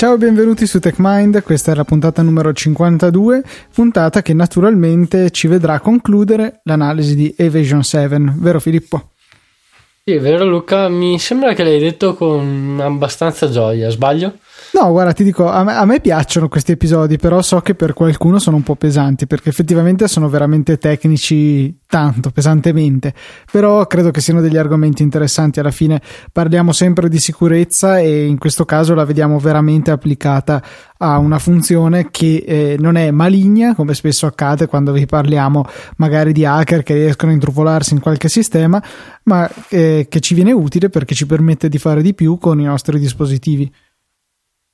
Ciao e benvenuti su TechMind, questa è la puntata numero 52, puntata che naturalmente ci vedrà concludere l'analisi di Evasion 7, vero Filippo? Sì, è vero Luca, mi sembra che l'hai detto con abbastanza gioia, sbaglio? No, guarda, ti dico, a me, a me, piacciono questi episodi, però so che per qualcuno sono un po' pesanti, perché effettivamente sono veramente tecnici tanto, pesantemente, però credo che siano degli argomenti interessanti. Alla fine parliamo sempre di sicurezza e in questo caso la vediamo veramente applicata a una funzione che eh, non è maligna, come spesso accade quando vi parliamo magari di hacker che riescono a intrufolarsi in qualche sistema, ma eh, che ci viene utile perché ci permette di fare di più con i nostri dispositivi.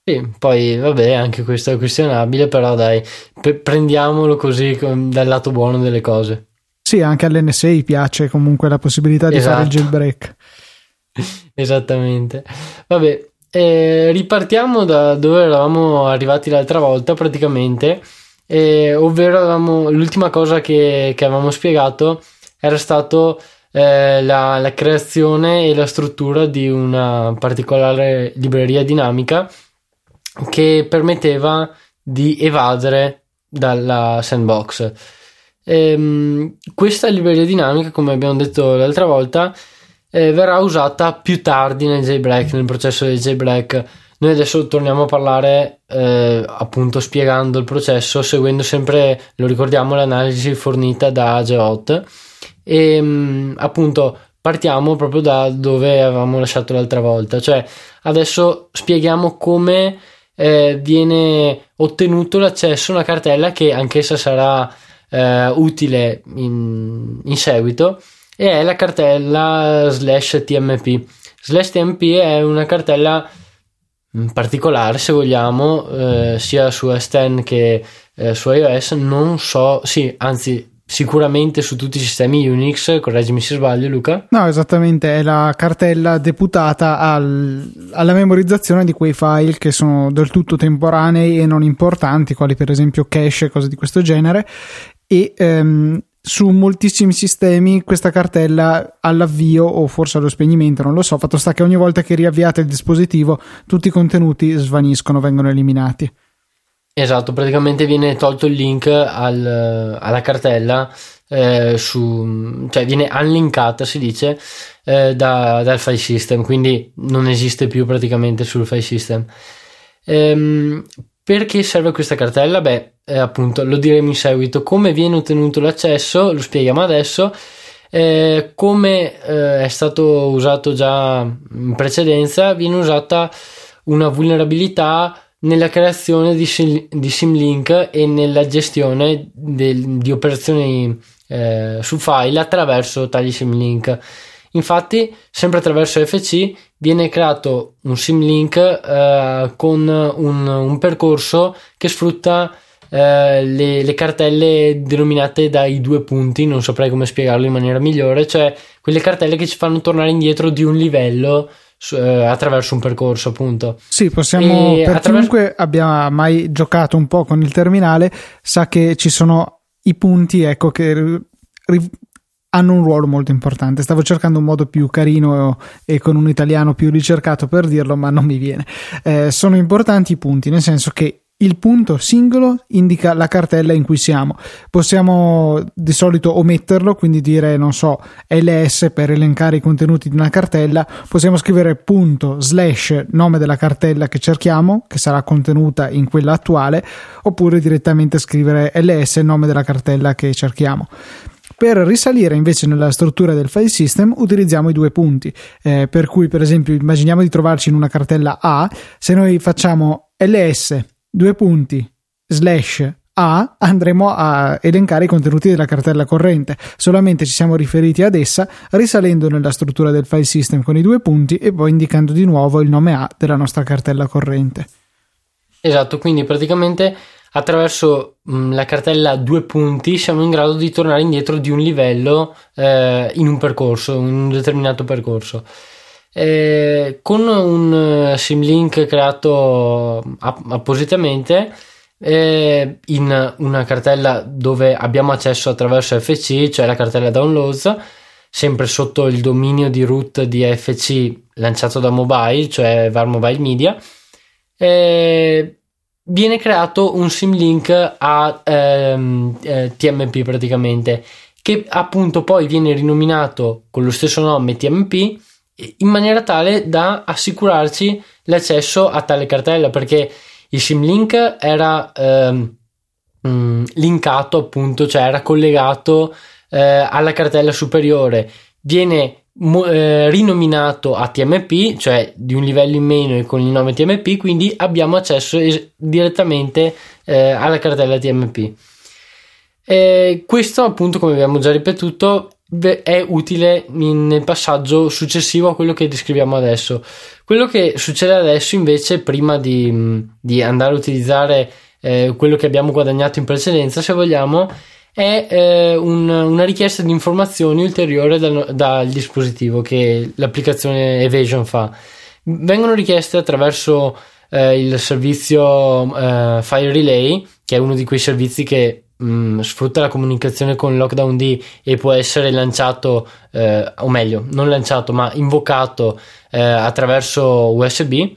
Sì, poi vabbè, anche questo è questionabile, però dai, p- prendiamolo così dal lato buono delle cose. Sì, anche all'NSA piace comunque la possibilità di esatto. fare il esatto. jailbreak. Esattamente. Vabbè, eh, ripartiamo da dove eravamo arrivati l'altra volta praticamente, eh, ovvero avevamo, l'ultima cosa che, che, avevamo spiegato era stato eh, la, la creazione e la struttura di una particolare libreria dinamica che permetteva di evadere dalla sandbox. Ehm, questa libreria dinamica, come abbiamo detto l'altra volta, eh, verrà usata più tardi nel jailbreak, nel processo del jailbreak. Noi adesso torniamo a parlare eh, appunto spiegando il processo, seguendo sempre, lo ricordiamo, l'analisi fornita da Geot e ehm, appunto partiamo proprio da dove avevamo lasciato l'altra volta, cioè adesso spieghiamo come eh, viene ottenuto l'accesso a una cartella che anch'essa sarà eh, utile in, in, seguito e è la cartella slash tmp slash tmp è una cartella particolare se vogliamo eh, sia su S10 che eh, su iOS. Non so sì anzi sicuramente su tutti i sistemi Unix, correggimi se sbaglio Luca. No, esattamente, è la cartella deputata al, alla memorizzazione di quei file che sono del tutto temporanei e non importanti, quali per esempio cache e cose di questo genere, e ehm, su moltissimi sistemi questa cartella all'avvio o forse allo spegnimento, non lo so, fatto sta che ogni volta che riavviate il dispositivo tutti i contenuti svaniscono, vengono eliminati. Esatto, praticamente viene tolto il link al, alla cartella, eh, su, cioè viene unlinkata, si dice, eh, da, dal file system, quindi non esiste più praticamente sul file system. Ehm, perché serve questa cartella? Beh, eh, appunto, lo diremo in seguito. Come viene ottenuto l'accesso? Lo spieghiamo adesso. Eh, come eh, è stato usato già in precedenza, viene usata una vulnerabilità nella creazione di, sim, di Symlink e nella gestione del, di operazioni eh, su file attraverso tali Symlink. Infatti, sempre attraverso FC viene creato un Symlink eh, con un, un, percorso che sfrutta eh, le, le, cartelle denominate dai due punti, non saprei come spiegarlo in maniera migliore, cioè quelle cartelle che ci fanno tornare indietro di un livello eh, attraverso un percorso appunto. Sì possiamo e per attraverso... chiunque abbia mai giocato un po' con il terminale sa che ci sono i punti ecco che ri- hanno un ruolo molto importante. Stavo cercando un modo più carino e con un italiano più ricercato per dirlo ma non mi viene. Eh, sono importanti i punti nel senso che il punto singolo indica la cartella in cui siamo. Possiamo di solito ometterlo, quindi dire, non so, ls per elencare i contenuti di una cartella. Possiamo scrivere punto slash nome della cartella che cerchiamo, che sarà contenuta in quella attuale, oppure direttamente scrivere ls nome della cartella che cerchiamo. Per risalire invece nella struttura del file system utilizziamo i due punti, eh, per cui per esempio immaginiamo di trovarci in una cartella A, se noi facciamo ls due punti slash a andremo a elencare i contenuti della cartella corrente. Solamente ci siamo riferiti ad essa risalendo nella struttura del file system con i due punti e poi indicando di nuovo il nome A della nostra cartella corrente. Esatto, quindi praticamente attraverso mh, la cartella due punti siamo in grado di tornare indietro di un livello eh, in un percorso, in un determinato percorso. Eh, con un eh, symlink creato appositamente eh, in una cartella dove abbiamo accesso attraverso FC, cioè la cartella downloads, sempre sotto il dominio di root di FC lanciato da mobile, cioè VAR Mobile Media. eh, viene creato un symlink a ehm, eh, TMP praticamente che appunto poi viene rinominato con lo stesso nome TMP in maniera tale da assicurarci l'accesso a tale cartella perché il symlink era mm, linkato appunto cioè era collegato eh, alla cartella superiore viene eh, rinominato a TMP, cioè di un livello in meno e con il nome TMP, quindi abbiamo accesso es- direttamente eh, alla cartella TMP. E questo, appunto, come abbiamo già ripetuto, è utile in, nel passaggio successivo a quello che descriviamo adesso. Quello che succede adesso, invece, prima di, di andare a utilizzare eh, quello che abbiamo guadagnato in precedenza, se vogliamo, è eh, un, una richiesta di informazioni ulteriore dal, dal, dispositivo che l'applicazione Evasion fa. Vengono richieste attraverso eh, il servizio eh, Fire Relay, che è uno di quei servizi che mh, mm, sfrutta la comunicazione con Lockdown D e può essere lanciato, eh, o meglio, non lanciato, ma invocato eh, attraverso USB.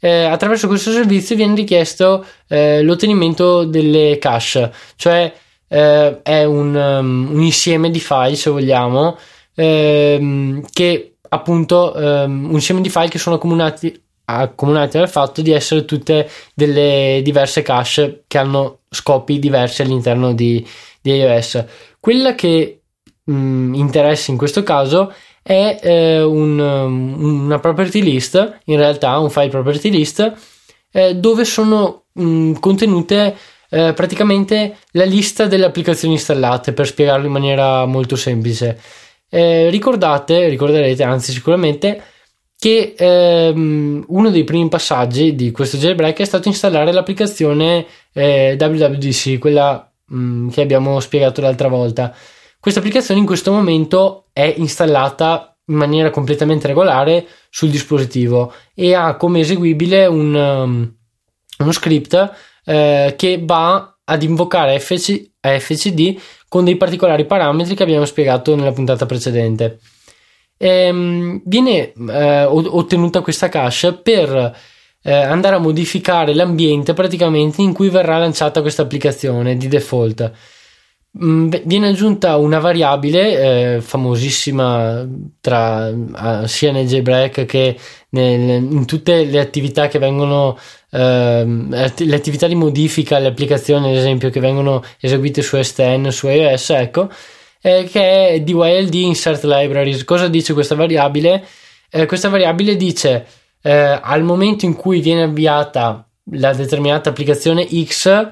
Eh, attraverso questo servizio viene richiesto l'ottenimento delle cache, cioè eh, è un, um, un, insieme di file, se vogliamo, ehm, che appunto um, un insieme di file che sono accomunati, accomunati dal fatto di essere tutte delle diverse cache che hanno scopi diversi all'interno di, di iOS. Quella che mh, mm, interessa in questo caso è eh, un, um, una property list, in realtà un file property list, eh, dove sono mh, mm, contenute eh, praticamente la lista delle applicazioni installate per spiegarlo in maniera molto semplice. Eh, ricordate, ricorderete anzi sicuramente che ehm, uno dei primi passaggi di questo jailbreak è stato installare l'applicazione eh, WWDC, quella mh, mm, che abbiamo spiegato l'altra volta. Questa applicazione in questo momento è installata in maniera completamente regolare sul dispositivo e ha come eseguibile un, um, uno script eh, che va ad invocare FC, FCD con dei particolari parametri che abbiamo spiegato nella puntata precedente. Ehm, viene eh, ottenuta questa cache per eh, andare a modificare l'ambiente praticamente in cui verrà lanciata questa applicazione di default. Mm, viene aggiunta una variabile eh, famosissima tra, sia nel jailbreak che nel, in tutte le attività che vengono eh, le attività di modifica alle applicazioni ad esempio che vengono eseguite su STN su iOS ecco eh, che è DYLD insert libraries. Cosa dice questa variabile? Eh, questa variabile dice eh, al momento in cui viene avviata la determinata applicazione X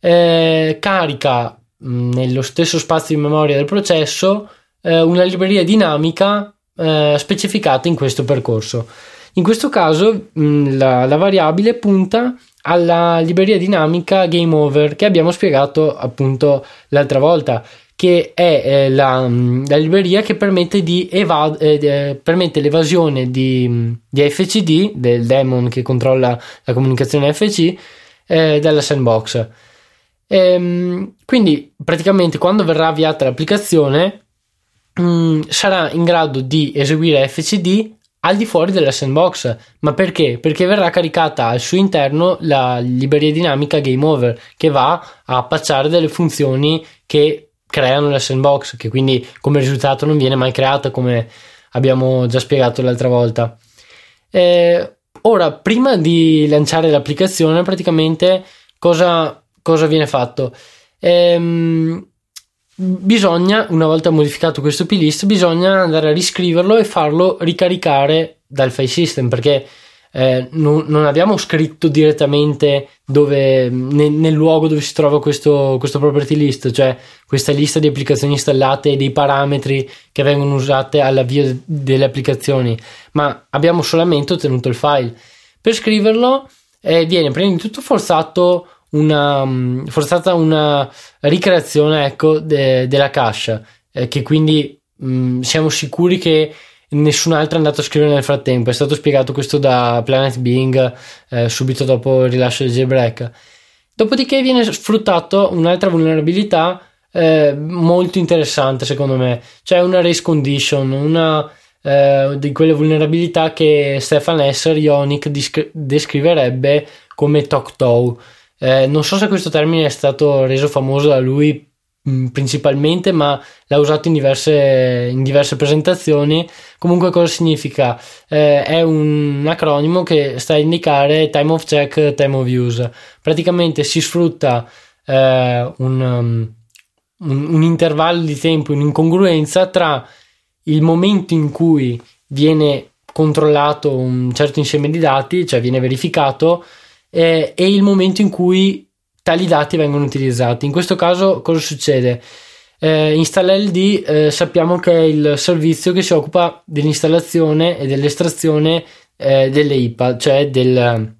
eh, carica nello stesso spazio di memoria del processo eh, una libreria dinamica eh, specificata in questo percorso. In questo caso mh, la, la, variabile punta alla libreria dinamica game over che abbiamo spiegato appunto l'altra volta che è eh, la, la, libreria che permette, eva- eh, permette l'evasione di, di FCD del daemon che controlla la comunicazione FC eh, dalla sandbox Ehm, quindi praticamente quando verrà avviata l'applicazione mh, mm, sarà in grado di eseguire FCD al di fuori della sandbox. Ma perché? Perché verrà caricata al suo interno la libreria dinamica Game Over che va a pacciare delle funzioni che creano la sandbox, che quindi come risultato non viene mai creata come abbiamo già spiegato l'altra volta. Eh, ora, prima di lanciare l'applicazione, praticamente cosa cosa viene fatto? Ehm, bisogna, una volta modificato questo plist, bisogna andare a riscriverlo e farlo ricaricare dal file system perché eh, non, non, abbiamo scritto direttamente dove, nel, nel, luogo dove si trova questo, questo, property list, cioè questa lista di applicazioni installate e dei parametri che vengono usate all'avvio delle applicazioni, ma abbiamo solamente ottenuto il file. Per scriverlo eh, viene prima di tutto forzato una mm, forzata una ricreazione ecco, de, della cache eh, che quindi mh, mm, siamo sicuri che nessun altro è andato a scrivere nel frattempo. È stato spiegato questo da Planet Bing eh, subito dopo il rilascio del jailbreak. Dopodiché viene sfruttato un'altra vulnerabilità eh, molto interessante secondo me. Cioè una race condition una eh, di quelle vulnerabilità che Stefan Esser Ionic descriverebbe come Toktow. Eh, non so se questo termine è stato reso famoso da lui principalmente, ma l'ha usato in diverse, in diverse presentazioni. Comunque, cosa significa? Eh, è un acronimo che sta a indicare time of check, time of use. Praticamente si sfrutta eh, un, um, un, un intervallo di tempo, un'incongruenza tra il momento in cui viene controllato un certo insieme di dati, cioè viene verificato, eh, e il momento in cui tali dati vengono utilizzati. In questo caso cosa succede? Eh, InstallLD eh, sappiamo che è il servizio che si occupa dell'installazione e dell'estrazione eh, delle IPA, cioè del,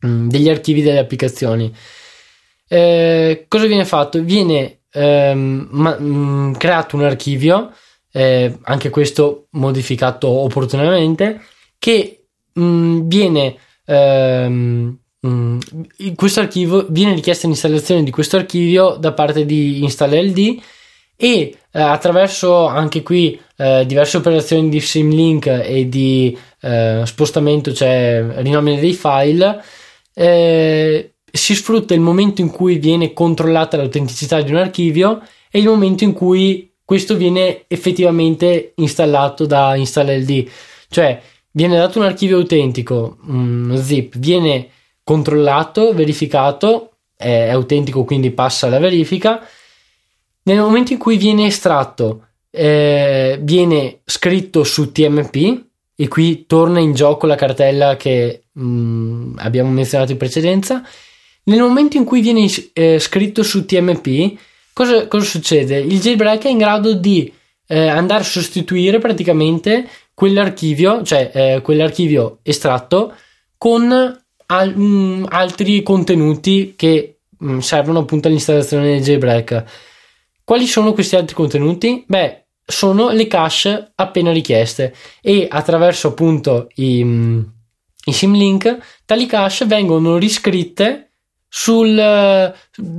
mh, mm, degli archivi delle applicazioni. Eh, cosa viene fatto? Viene ehm, ma, mh, mm, creato un archivio eh, anche questo modificato opportunamente, che mh, mm, viene ehm, mh, mm, questo archivio viene richiesta l'installazione di questo archivio da parte di InstallLD e eh, attraverso anche qui eh, diverse operazioni di symlink e di eh, spostamento, cioè rinomina dei file, eh, si sfrutta il momento in cui viene controllata l'autenticità di un archivio e il momento in cui questo viene effettivamente installato da InstallLD, cioè viene dato un archivio autentico, un zip, viene controllato, verificato, è autentico quindi passa la verifica. Nel momento in cui viene estratto, eh, viene scritto su TMP e qui torna in gioco la cartella che mh, mm, abbiamo menzionato in precedenza. Nel momento in cui viene eh, scritto su TMP, cosa, cosa succede? Il jailbreak è in grado di eh, andare a sostituire praticamente quell'archivio, cioè eh, quell'archivio estratto, con al, mh, mm, altri contenuti che mh, mm, servono appunto all'installazione del jailbreak. Quali sono questi altri contenuti? Beh, sono le cache appena richieste e attraverso appunto i, mm, i symlink tali cache vengono riscritte sul,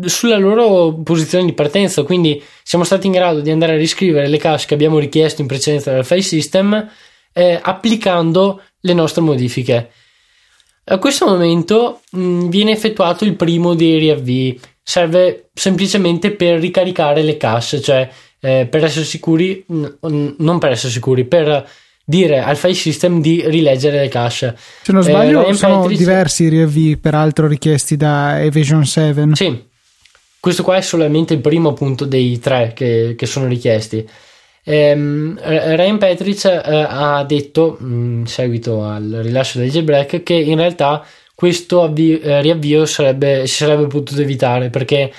sulla loro posizione di partenza. Quindi siamo stati in grado di andare a riscrivere le cache che abbiamo richiesto in precedenza dal file system eh, applicando le nostre modifiche. A questo momento mh, viene effettuato il primo dei riavvii. Serve semplicemente per ricaricare le cache, cioè eh, per essere sicuri, mh, non per essere sicuri, per dire al file system di rileggere le cache. Se non sbaglio, eh, sono Patrick... diversi riavvii, peraltro richiesti da Evasion 7. Sì, questo qua è solamente il primo appunto dei tre che, che sono richiesti. Ehm, Ryan Petric eh, ha detto in seguito al rilascio del jailbreak che in realtà questo avvio, eh, riavvio sarebbe, si sarebbe potuto evitare perché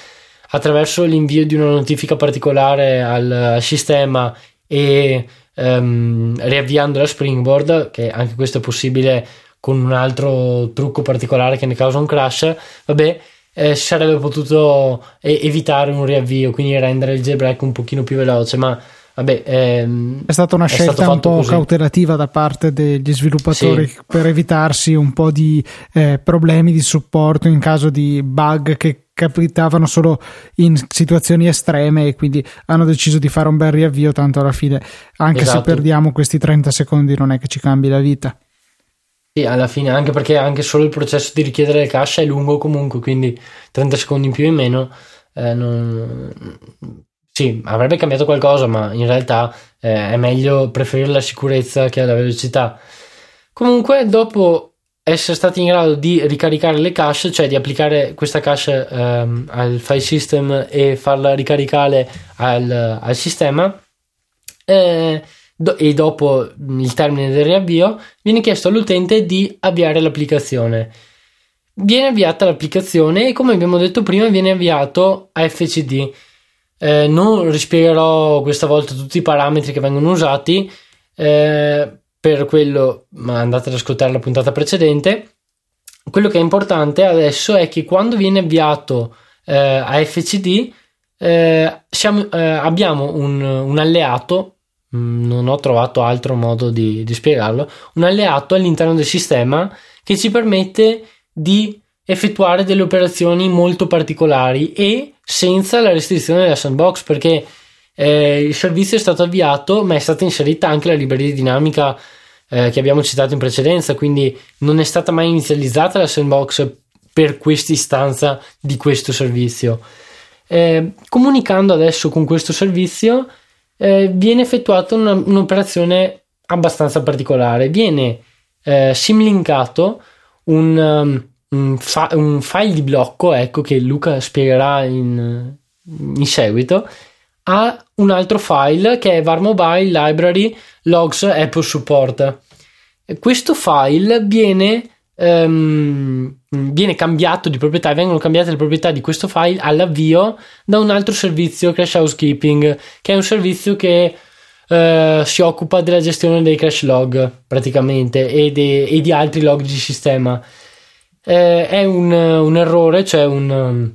attraverso l'invio di una notifica particolare al, sistema e ehm, riavviando la springboard, che anche questo è possibile con un altro trucco particolare che ne causa un crash, vabbè, eh, sarebbe potuto evitare un riavvio, quindi rendere il jailbreak un pochino più veloce, ma vabbè, ehm, è stata una è scelta un po' così. cautelativa da parte degli sviluppatori sì. per evitarsi un po' di eh, problemi di supporto in caso di bug che capitavano solo in situazioni estreme e quindi hanno deciso di fare un bel riavvio tanto alla fine anche esatto. se perdiamo questi 30 secondi non è che ci cambi la vita sì alla fine anche perché anche solo il processo di richiedere le cache è lungo comunque quindi 30 secondi in più o in meno eh, non... sì avrebbe cambiato qualcosa ma in realtà eh, è meglio preferire la sicurezza che la velocità comunque dopo essere stati in grado di ricaricare le cache, cioè di applicare questa cache ehm, al file system e farla ricaricare al, al sistema. Eh, do, e dopo il termine del riavvio viene chiesto all'utente di avviare l'applicazione. Viene avviata l'applicazione e come abbiamo detto prima viene avviato AFCD. Eh, non rispiegherò questa volta tutti i parametri che vengono usati. Eh, per quello, ma andate ad ascoltare la puntata precedente. Quello che è importante adesso è che quando viene avviato eh, AFCD eh, siamo, eh, abbiamo un, un alleato, mm, non ho trovato altro modo di, di spiegarlo, un alleato all'interno del sistema che ci permette di effettuare delle operazioni molto particolari e senza la restrizione della sandbox perché eh, il servizio è stato avviato, ma è stata inserita anche la libreria dinamica eh, che abbiamo citato in precedenza, quindi non è stata mai inizializzata la sandbox per questa istanza di questo servizio. Eh, comunicando adesso con questo servizio eh, viene effettuata una, un'operazione abbastanza particolare. Viene eh, simlinkato un, um, un, fa- un, file di blocco, ecco che Luca spiegherà in, in seguito, a un altro file che è var mobile library logs apple support. Questo file viene Um, viene cambiato di proprietà, vengono cambiate le proprietà di questo file all'avvio da un altro servizio Crash Housekeeping, che è un servizio che uh, si occupa della gestione dei crash log praticamente e, de- e di altri log di sistema. Uh, è un, un, errore, cioè un,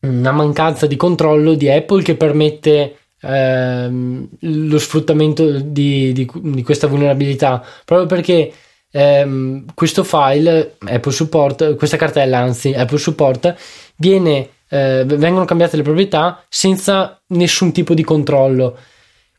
una mancanza di controllo di Apple che permette uh, lo sfruttamento di, di, di questa vulnerabilità proprio perché ehm, questo file Apple Support, questa cartella anzi Apple Support viene, eh, vengono cambiate le proprietà senza nessun tipo di controllo.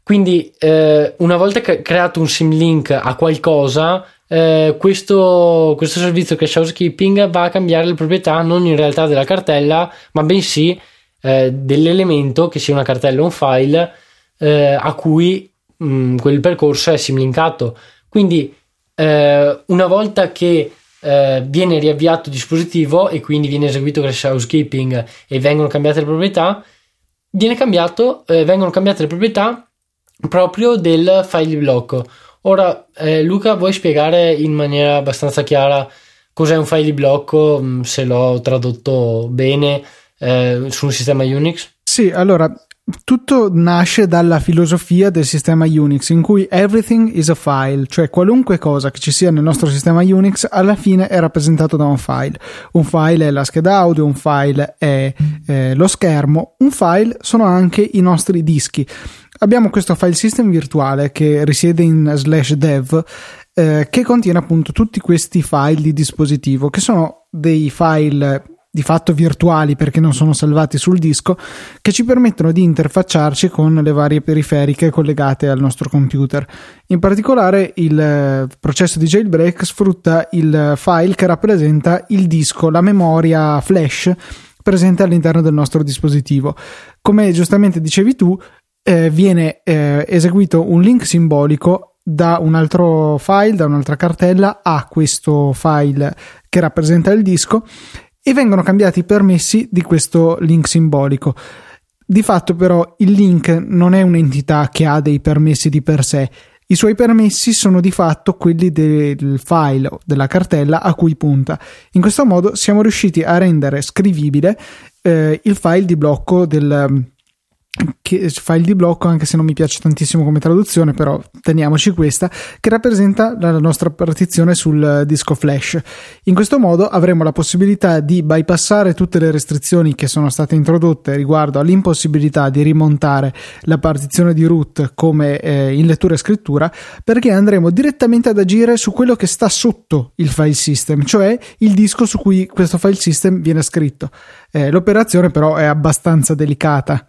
Quindi eh, una volta creato un symlink a qualcosa, eh, questo, questo, servizio cache housekeeping va a cambiare le proprietà non in realtà della cartella, ma bensì eh, dell'elemento che sia una cartella o un file eh, a cui mh, mm, quel percorso è simlinkato. Quindi eh, una volta che eh, viene riavviato il dispositivo e quindi viene eseguito crash housekeeping e vengono cambiate le proprietà, cambiato, eh, vengono cambiate le proprietà proprio del file di blocco. Ora, eh, Luca, vuoi spiegare in maniera abbastanza chiara cos'è un file di blocco, mm, se l'ho tradotto bene, eh, su un sistema Unix? Sì, allora tutto nasce dalla filosofia del sistema Unix in cui everything is a file, cioè qualunque cosa che ci sia nel nostro sistema Unix alla fine è rappresentato da un file. Un file è la scheda audio, un file è eh, lo schermo, un file sono anche i nostri dischi. Abbiamo questo file system virtuale che risiede in slash dev eh, che contiene appunto tutti questi file di dispositivo che sono dei file di fatto virtuali perché non sono salvati sul disco, che ci permettono di interfacciarci con le varie periferiche collegate al nostro computer. In particolare il eh, processo di jailbreak sfrutta il file che rappresenta il disco, la memoria flash presente all'interno del nostro dispositivo. Come giustamente dicevi tu, eh, viene eh, eseguito un link simbolico da un altro file, da un'altra cartella a questo file che rappresenta il disco e vengono cambiati i permessi di questo link simbolico. Di fatto però il link non è un'entità che ha dei permessi di per sé, i suoi permessi sono di fatto quelli del file o della cartella a cui punta. In questo modo siamo riusciti a rendere scrivibile eh, il file di blocco del, che file di blocco, anche se non mi piace tantissimo come traduzione, però teniamoci questa, che rappresenta la nostra partizione sul disco flash. In questo modo avremo la possibilità di bypassare tutte le restrizioni che sono state introdotte riguardo all'impossibilità di rimontare la partizione di root come eh, in lettura e scrittura, perché andremo direttamente ad agire su quello che sta sotto il file system, cioè il disco su cui questo file system viene scritto. Eh, l'operazione però è abbastanza delicata.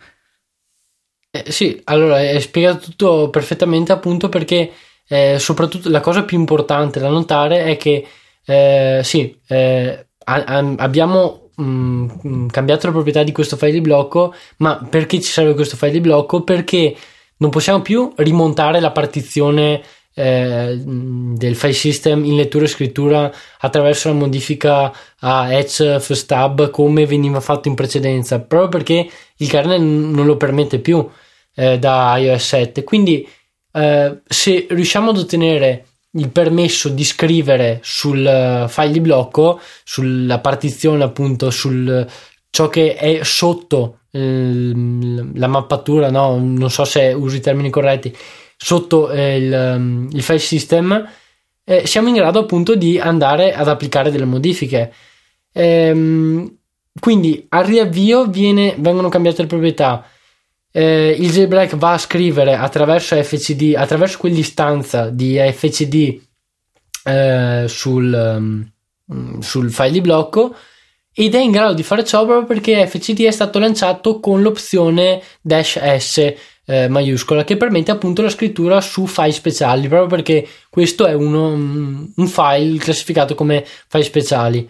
Eh, sì, allora hai spiegato tutto perfettamente appunto perché eh, soprattutto la cosa più importante da notare è che eh, sì, eh, a- a- abbiamo mh, mm, cambiato la proprietà di questo file di blocco, ma perché ci serve questo file di blocco? Perché non possiamo più rimontare la partizione eh, del file system in lettura e scrittura attraverso la modifica a Edge First Tab come veniva fatto in precedenza, proprio perché il kernel non lo permette più eh, da iOS 7. Quindi eh, se riusciamo ad ottenere il permesso di scrivere sul eh, file di blocco, sulla partizione appunto, sul ciò che è sotto eh, la mappatura, no? non so se uso i termini corretti, sotto eh, il, il, file system, eh, siamo in grado appunto di andare ad applicare delle modifiche. Ehm, quindi al riavvio viene, vengono cambiate le proprietà. Eh, il jailbreak va a scrivere attraverso FCD, attraverso quell'istanza di FCD eh, sul, um, sul file di blocco ed è in grado di fare ciò proprio perché FCD è stato lanciato con l'opzione dash S eh, maiuscola che permette appunto la scrittura su file speciali proprio perché questo è uno, un file classificato come file speciali.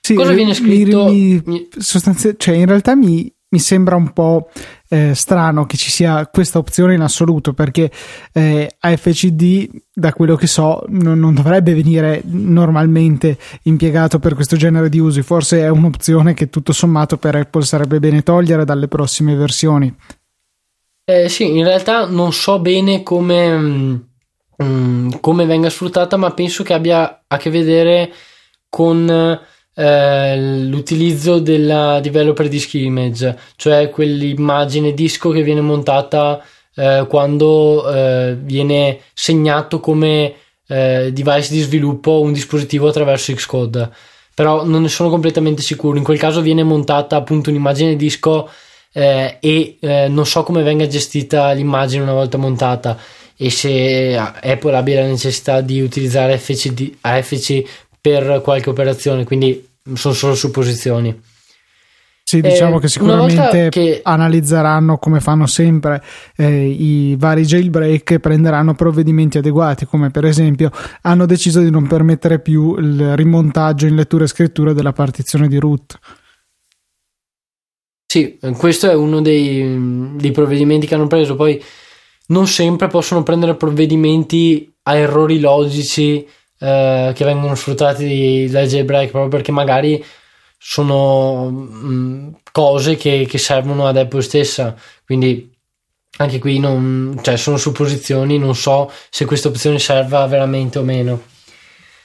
Sì, cosa viene scritto? mi, mi, sostanzi- cioè in realtà mi, mi sembra un po' eh, strano che ci sia questa opzione in assoluto perché eh, AFCD da quello che so non, non, dovrebbe venire normalmente impiegato per questo genere di usi. Forse è un'opzione che tutto sommato per Apple sarebbe bene togliere dalle prossime versioni eh, sì, in realtà non so bene come, mm, come venga sfruttata, ma penso che abbia a che vedere con eh, l'utilizzo della developer disk image, cioè quell'immagine disco che viene montata eh, quando eh, viene segnato come eh, device di sviluppo un dispositivo attraverso Xcode. Però non ne sono completamente sicuro. In quel caso viene montata appunto un'immagine disco eh, e eh, non so come venga gestita l'immagine una volta montata e se Apple abbia la necessità di utilizzare FCD, AFC per qualche operazione, quindi sono solo supposizioni. Sì, diciamo eh, che sicuramente che... analizzeranno come fanno sempre eh, i vari jailbreak e prenderanno provvedimenti adeguati, come per esempio hanno deciso di non permettere più il rimontaggio in lettura e scrittura della partizione di root. Sì, questo è uno dei, dei, provvedimenti che hanno preso. Poi non sempre possono prendere provvedimenti a errori logici eh, che vengono sfruttati dal jailbreak proprio perché magari sono mh, mm, cose che, che, servono ad Apple stessa. Quindi anche qui non, cioè, sono supposizioni, non so se questa opzione serva veramente o meno.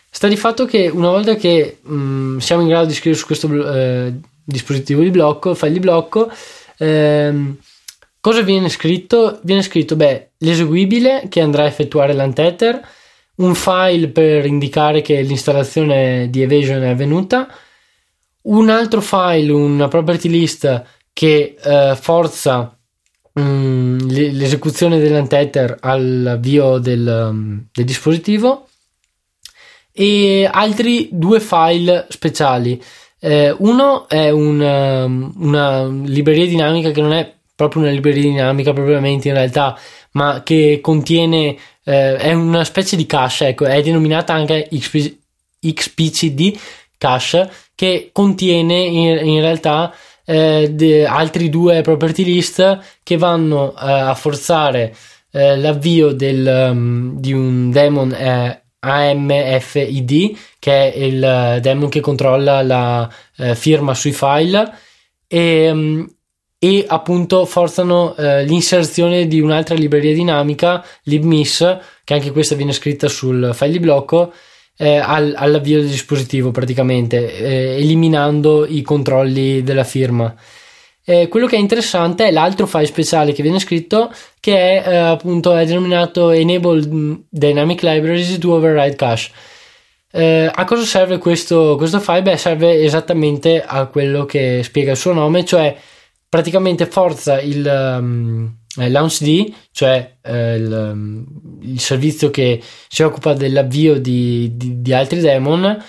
Sta di fatto che una volta che mh, mm, siamo in grado di scrivere su questo eh, dispositivo di blocco, file di blocco. Ehm, cosa viene scritto? Viene scritto beh, l'eseguibile che andrà a effettuare l'untether, un file per indicare che l'installazione di Evasion è avvenuta, un altro file, una property list che eh, forza mm, l'esecuzione dell'untether all'avvio del, mm, del dispositivo e altri due file speciali eh, uno è un, um, una libreria dinamica che non è proprio una libreria dinamica propriamente in realtà, ma che contiene, eh, è una specie di cache, ecco, è denominata anche XP, XPCD cache, che contiene in, in realtà eh, de, altri due property list che vanno eh, a forzare eh, l'avvio del, um, di un daemon eh, AMFID, che è il eh, daemon che controlla la eh, firma sui file, e, mm, e appunto forzano eh, l'inserzione di un'altra libreria dinamica, libmiss, che anche questa viene scritta sul file di blocco, eh, all, all'avvio del dispositivo praticamente, eh, eliminando i controlli della firma. Eh, quello che è interessante è l'altro file speciale che viene scritto che è eh, appunto è denominato Enable Dynamic Libraries to Override Cache. Eh, a cosa serve questo, questo file? Beh, serve esattamente a quello che spiega il suo nome, cioè praticamente forza il um, LaunchD, cioè eh, il, um, il, servizio che si occupa dell'avvio di, di, di altri daemon,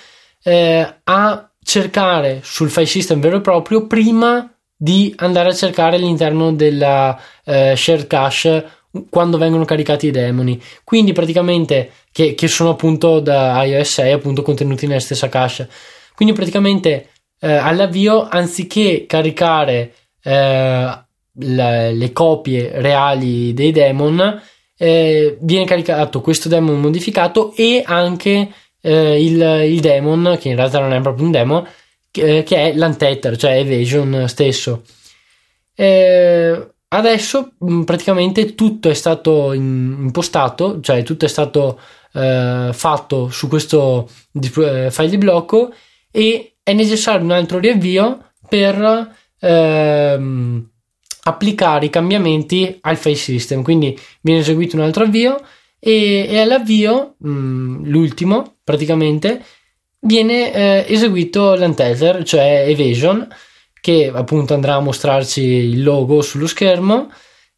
eh, a cercare sul file system vero e proprio prima di andare a cercare all'interno della eh, shared cache quando vengono caricati i demoni. Quindi praticamente che, che, sono appunto da iOS 6 appunto contenuti nella stessa cache. Quindi praticamente eh, all'avvio anziché caricare eh, la, le copie reali dei demon eh, viene caricato questo demon modificato e anche eh, il, il demon che in realtà non è proprio un demon che, che è l'Untether, cioè Evasion stesso. Eh, adesso mm, praticamente tutto è stato impostato, cioè tutto è stato eh, fatto su questo eh, file di blocco e è necessario un altro riavvio per ehm, applicare i cambiamenti al file system. Quindi viene eseguito un altro avvio e, e all'avvio, mh, mm, l'ultimo praticamente, viene eh, eseguito l'untether, cioè evasion, che appunto andrà a mostrarci il logo sullo schermo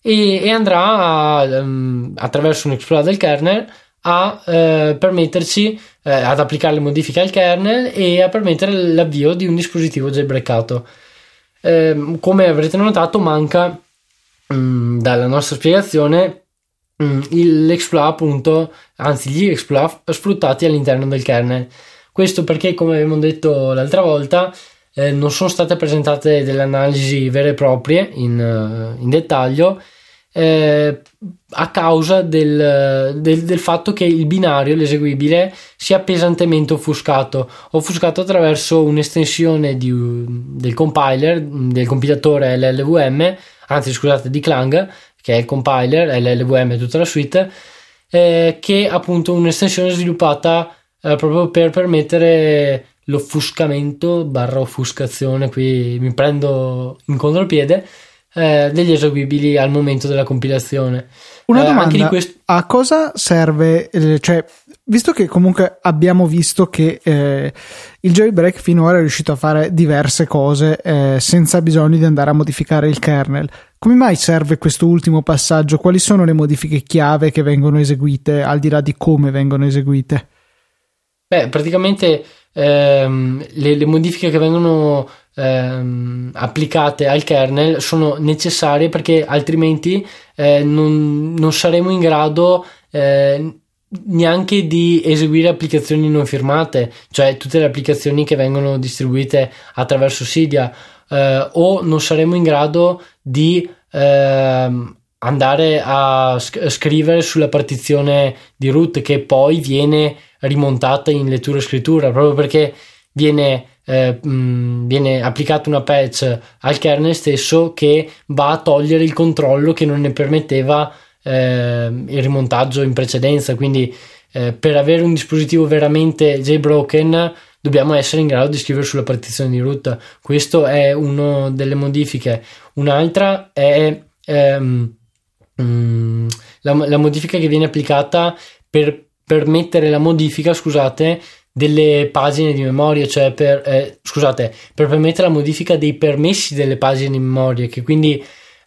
e, e andrà a, um, attraverso un exploit del kernel a eh, permetterci eh, ad applicare le modifiche al kernel e a permettere l'avvio di un dispositivo jailbreakato. Eh, come avrete notato, manca um, dalla nostra spiegazione mm, l'exploit appunto, anzi gli exploit sfruttati all'interno del kernel. Questo perché, come abbiamo detto l'altra volta, eh, non sono state presentate delle analisi vere e proprie in, uh, in dettaglio eh, a causa del, del, del, fatto che il binario, l'eseguibile, sia pesantemente offuscato, offuscato attraverso un'estensione di, del compiler, del compilatore LLVM, anzi scusate di Clang, che è il compiler, LLVM tutta la suite, eh, che è appunto un'estensione sviluppata eh, proprio per permettere l'offuscamento barra offuscazione, qui mi prendo in contropiede, eh, degli eseguibili al momento della compilazione. Una eh, domanda, quest- a cosa serve, eh, cioè, visto che comunque abbiamo visto che eh, il jailbreak finora è riuscito a fare diverse cose eh, senza bisogno di andare a modificare il kernel, come mai serve questo ultimo passaggio? Quali sono le modifiche chiave che vengono eseguite, al di là di come vengono eseguite? Beh, praticamente ehm, le, le, modifiche che vengono ehm, applicate al kernel sono necessarie perché altrimenti eh, non, non, saremo in grado eh, neanche di eseguire applicazioni non firmate, cioè tutte le applicazioni che vengono distribuite attraverso Cydia, eh, o non saremo in grado di ehm, andare a scrivere sulla partizione di root che poi viene rimontata in lettura e scrittura proprio perché viene, eh, mh, viene applicata una patch al kernel stesso che va a togliere il controllo che non ne permetteva eh, il rimontaggio in precedenza. Quindi eh, per avere un dispositivo veramente jailbroken dobbiamo essere in grado di scrivere sulla partizione di root. Questo è una delle modifiche. Un'altra è ehm, la, la modifica che viene applicata per permettere la modifica, scusate, delle pagine di memoria, cioè per, eh, scusate, per permettere la modifica dei permessi delle pagine di memoria, che quindi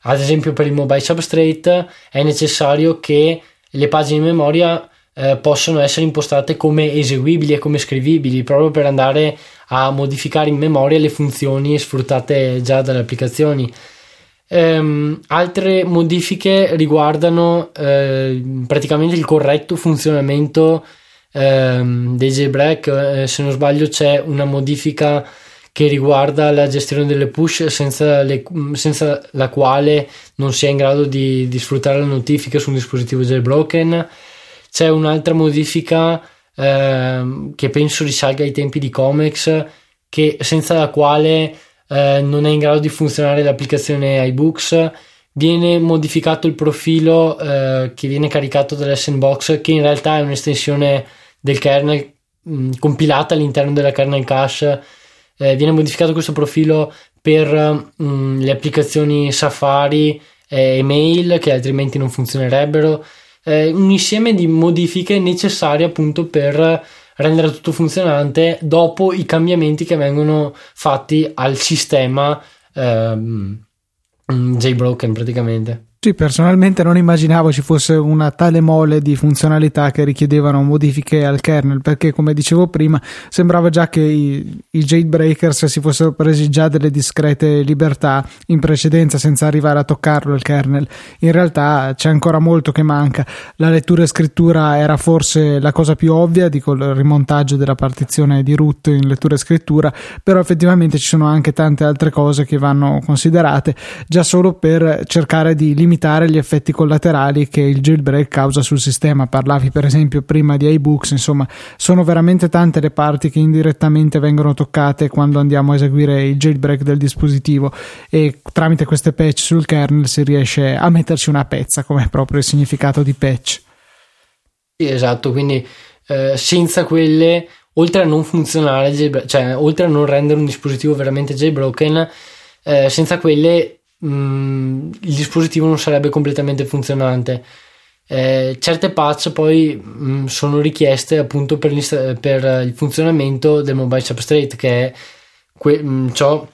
ad esempio per il mobile substrate è necessario che le pagine di memoria eh, possano essere impostate come eseguibili e come scrivibili, proprio per andare a modificare in memoria le funzioni sfruttate già dalle applicazioni. Um, altre modifiche riguardano uh, praticamente il corretto funzionamento um, dei jailbreak. Uh, se non sbaglio, c'è una modifica che riguarda la gestione delle push senza, le, senza la quale non si è in grado di, di, sfruttare le notifiche su un dispositivo jailbroken. C'è un'altra modifica uh, che penso risalga ai tempi di Comex, che, senza la quale eh, non è in grado di funzionare l'applicazione iBooks, viene modificato il profilo eh, che viene caricato dall'SNBox, che in realtà è un'estensione del kernel mh, mm, compilata all'interno della kernel cache. Eh, viene modificato questo profilo per mh, mm, le applicazioni Safari e email che altrimenti non funzionerebbero. Eh, un insieme di modifiche necessarie appunto per rendere tutto funzionante dopo i cambiamenti che vengono fatti al sistema ehm, jailbroken praticamente. Sì, personalmente non immaginavo ci fosse una tale mole di funzionalità che richiedevano modifiche al kernel, perché come dicevo prima, sembrava già che i, i jailbreakers si fossero presi già delle discrete libertà in precedenza senza arrivare a toccarlo il kernel. In realtà c'è ancora molto che manca. La lettura e scrittura era forse la cosa più ovvia, dico il rimontaggio della partizione di root in lettura e scrittura, però effettivamente ci sono anche tante altre cose che vanno considerate già solo per cercare di limitare limitare gli effetti collaterali che il jailbreak causa sul sistema. Parlavi per esempio prima di iBooks, insomma, sono veramente tante le parti che indirettamente vengono toccate quando andiamo a eseguire il jailbreak del dispositivo e tramite queste patch sul kernel si riesce a metterci una pezza, come proprio il significato di patch. Sì, esatto, quindi eh, senza quelle oltre a non funzionare, cioè oltre a non rendere un dispositivo veramente jailbroken, eh, senza quelle mh, mm, il dispositivo non sarebbe completamente funzionante. Eh, certe patch poi mh, mm, sono richieste appunto per, per, il funzionamento del mobile substrate che è que- mh, mm, ciò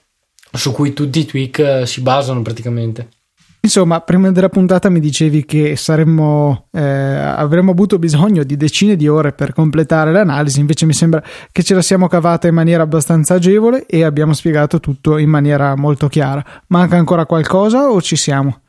su cui tutti i tweak eh, si basano praticamente. Insomma, prima della puntata mi dicevi che saremmo, eh, avremmo avuto bisogno di decine di ore per completare l'analisi, invece mi sembra che ce la siamo cavata in maniera abbastanza agevole e abbiamo spiegato tutto in maniera molto chiara. Manca ancora qualcosa o ci siamo?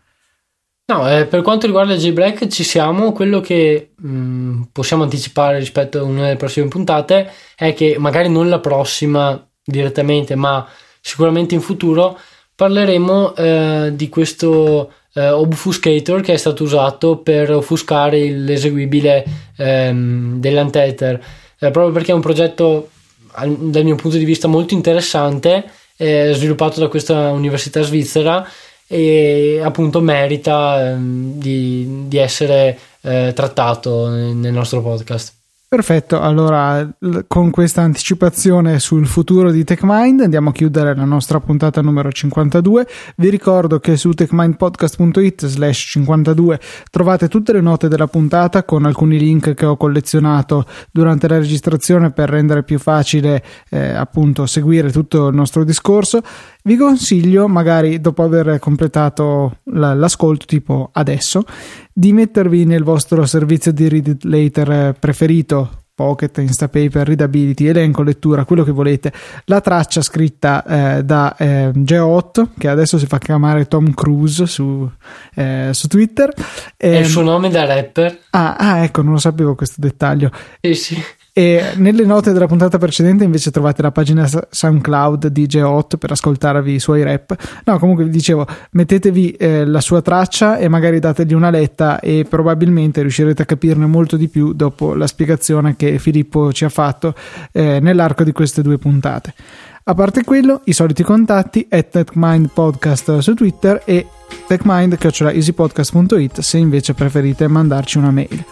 No, eh, per quanto riguarda il jailbreak ci siamo, quello che mh, mm, possiamo anticipare rispetto a una delle prossime puntate è che magari non la prossima direttamente, ma sicuramente in futuro parleremo eh, di questo eh, obfuscator che è stato usato per offuscare l'eseguibile ehm, dell'Antether, eh, proprio perché è un progetto dal mio punto di vista molto interessante, sviluppato da questa università svizzera e appunto merita ehm, di, di, essere eh, trattato nel nostro podcast. Perfetto, allora con questa anticipazione sul futuro di TechMind andiamo a chiudere la nostra puntata numero 52. Vi ricordo che su techmindpodcast.it slash 52 trovate tutte le note della puntata con alcuni link che ho collezionato durante la registrazione per rendere più facile eh, appunto seguire tutto il nostro discorso. Vi consiglio, magari dopo aver completato l'ascolto, tipo adesso, di mettervi nel vostro servizio di read it later preferito Pocket, Instapaper, Readability, elenco, lettura, quello che volete, la traccia scritta eh, da eh, Geo8, che adesso si fa chiamare Tom Cruise su, eh, su Twitter. È il ehm, suo nome da rapper. Ah, ah, ecco, non lo sapevo questo dettaglio. Eh sì. E nelle note della puntata precedente invece trovate la pagina SoundCloud di G8 per ascoltarvi i suoi rap. No, comunque vi dicevo, mettetevi eh, la sua traccia e magari dategli una letta e probabilmente riuscirete a capirne molto di più dopo la spiegazione che Filippo ci ha fatto eh, nell'arco di queste due puntate. A parte quello, i soliti contatti è TechMind Podcast su Twitter e techmind.easypodcast.it se invece preferite mandarci una mail.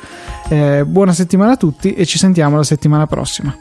Eh, buona settimana a tutti e ci sentiamo la settimana prossima.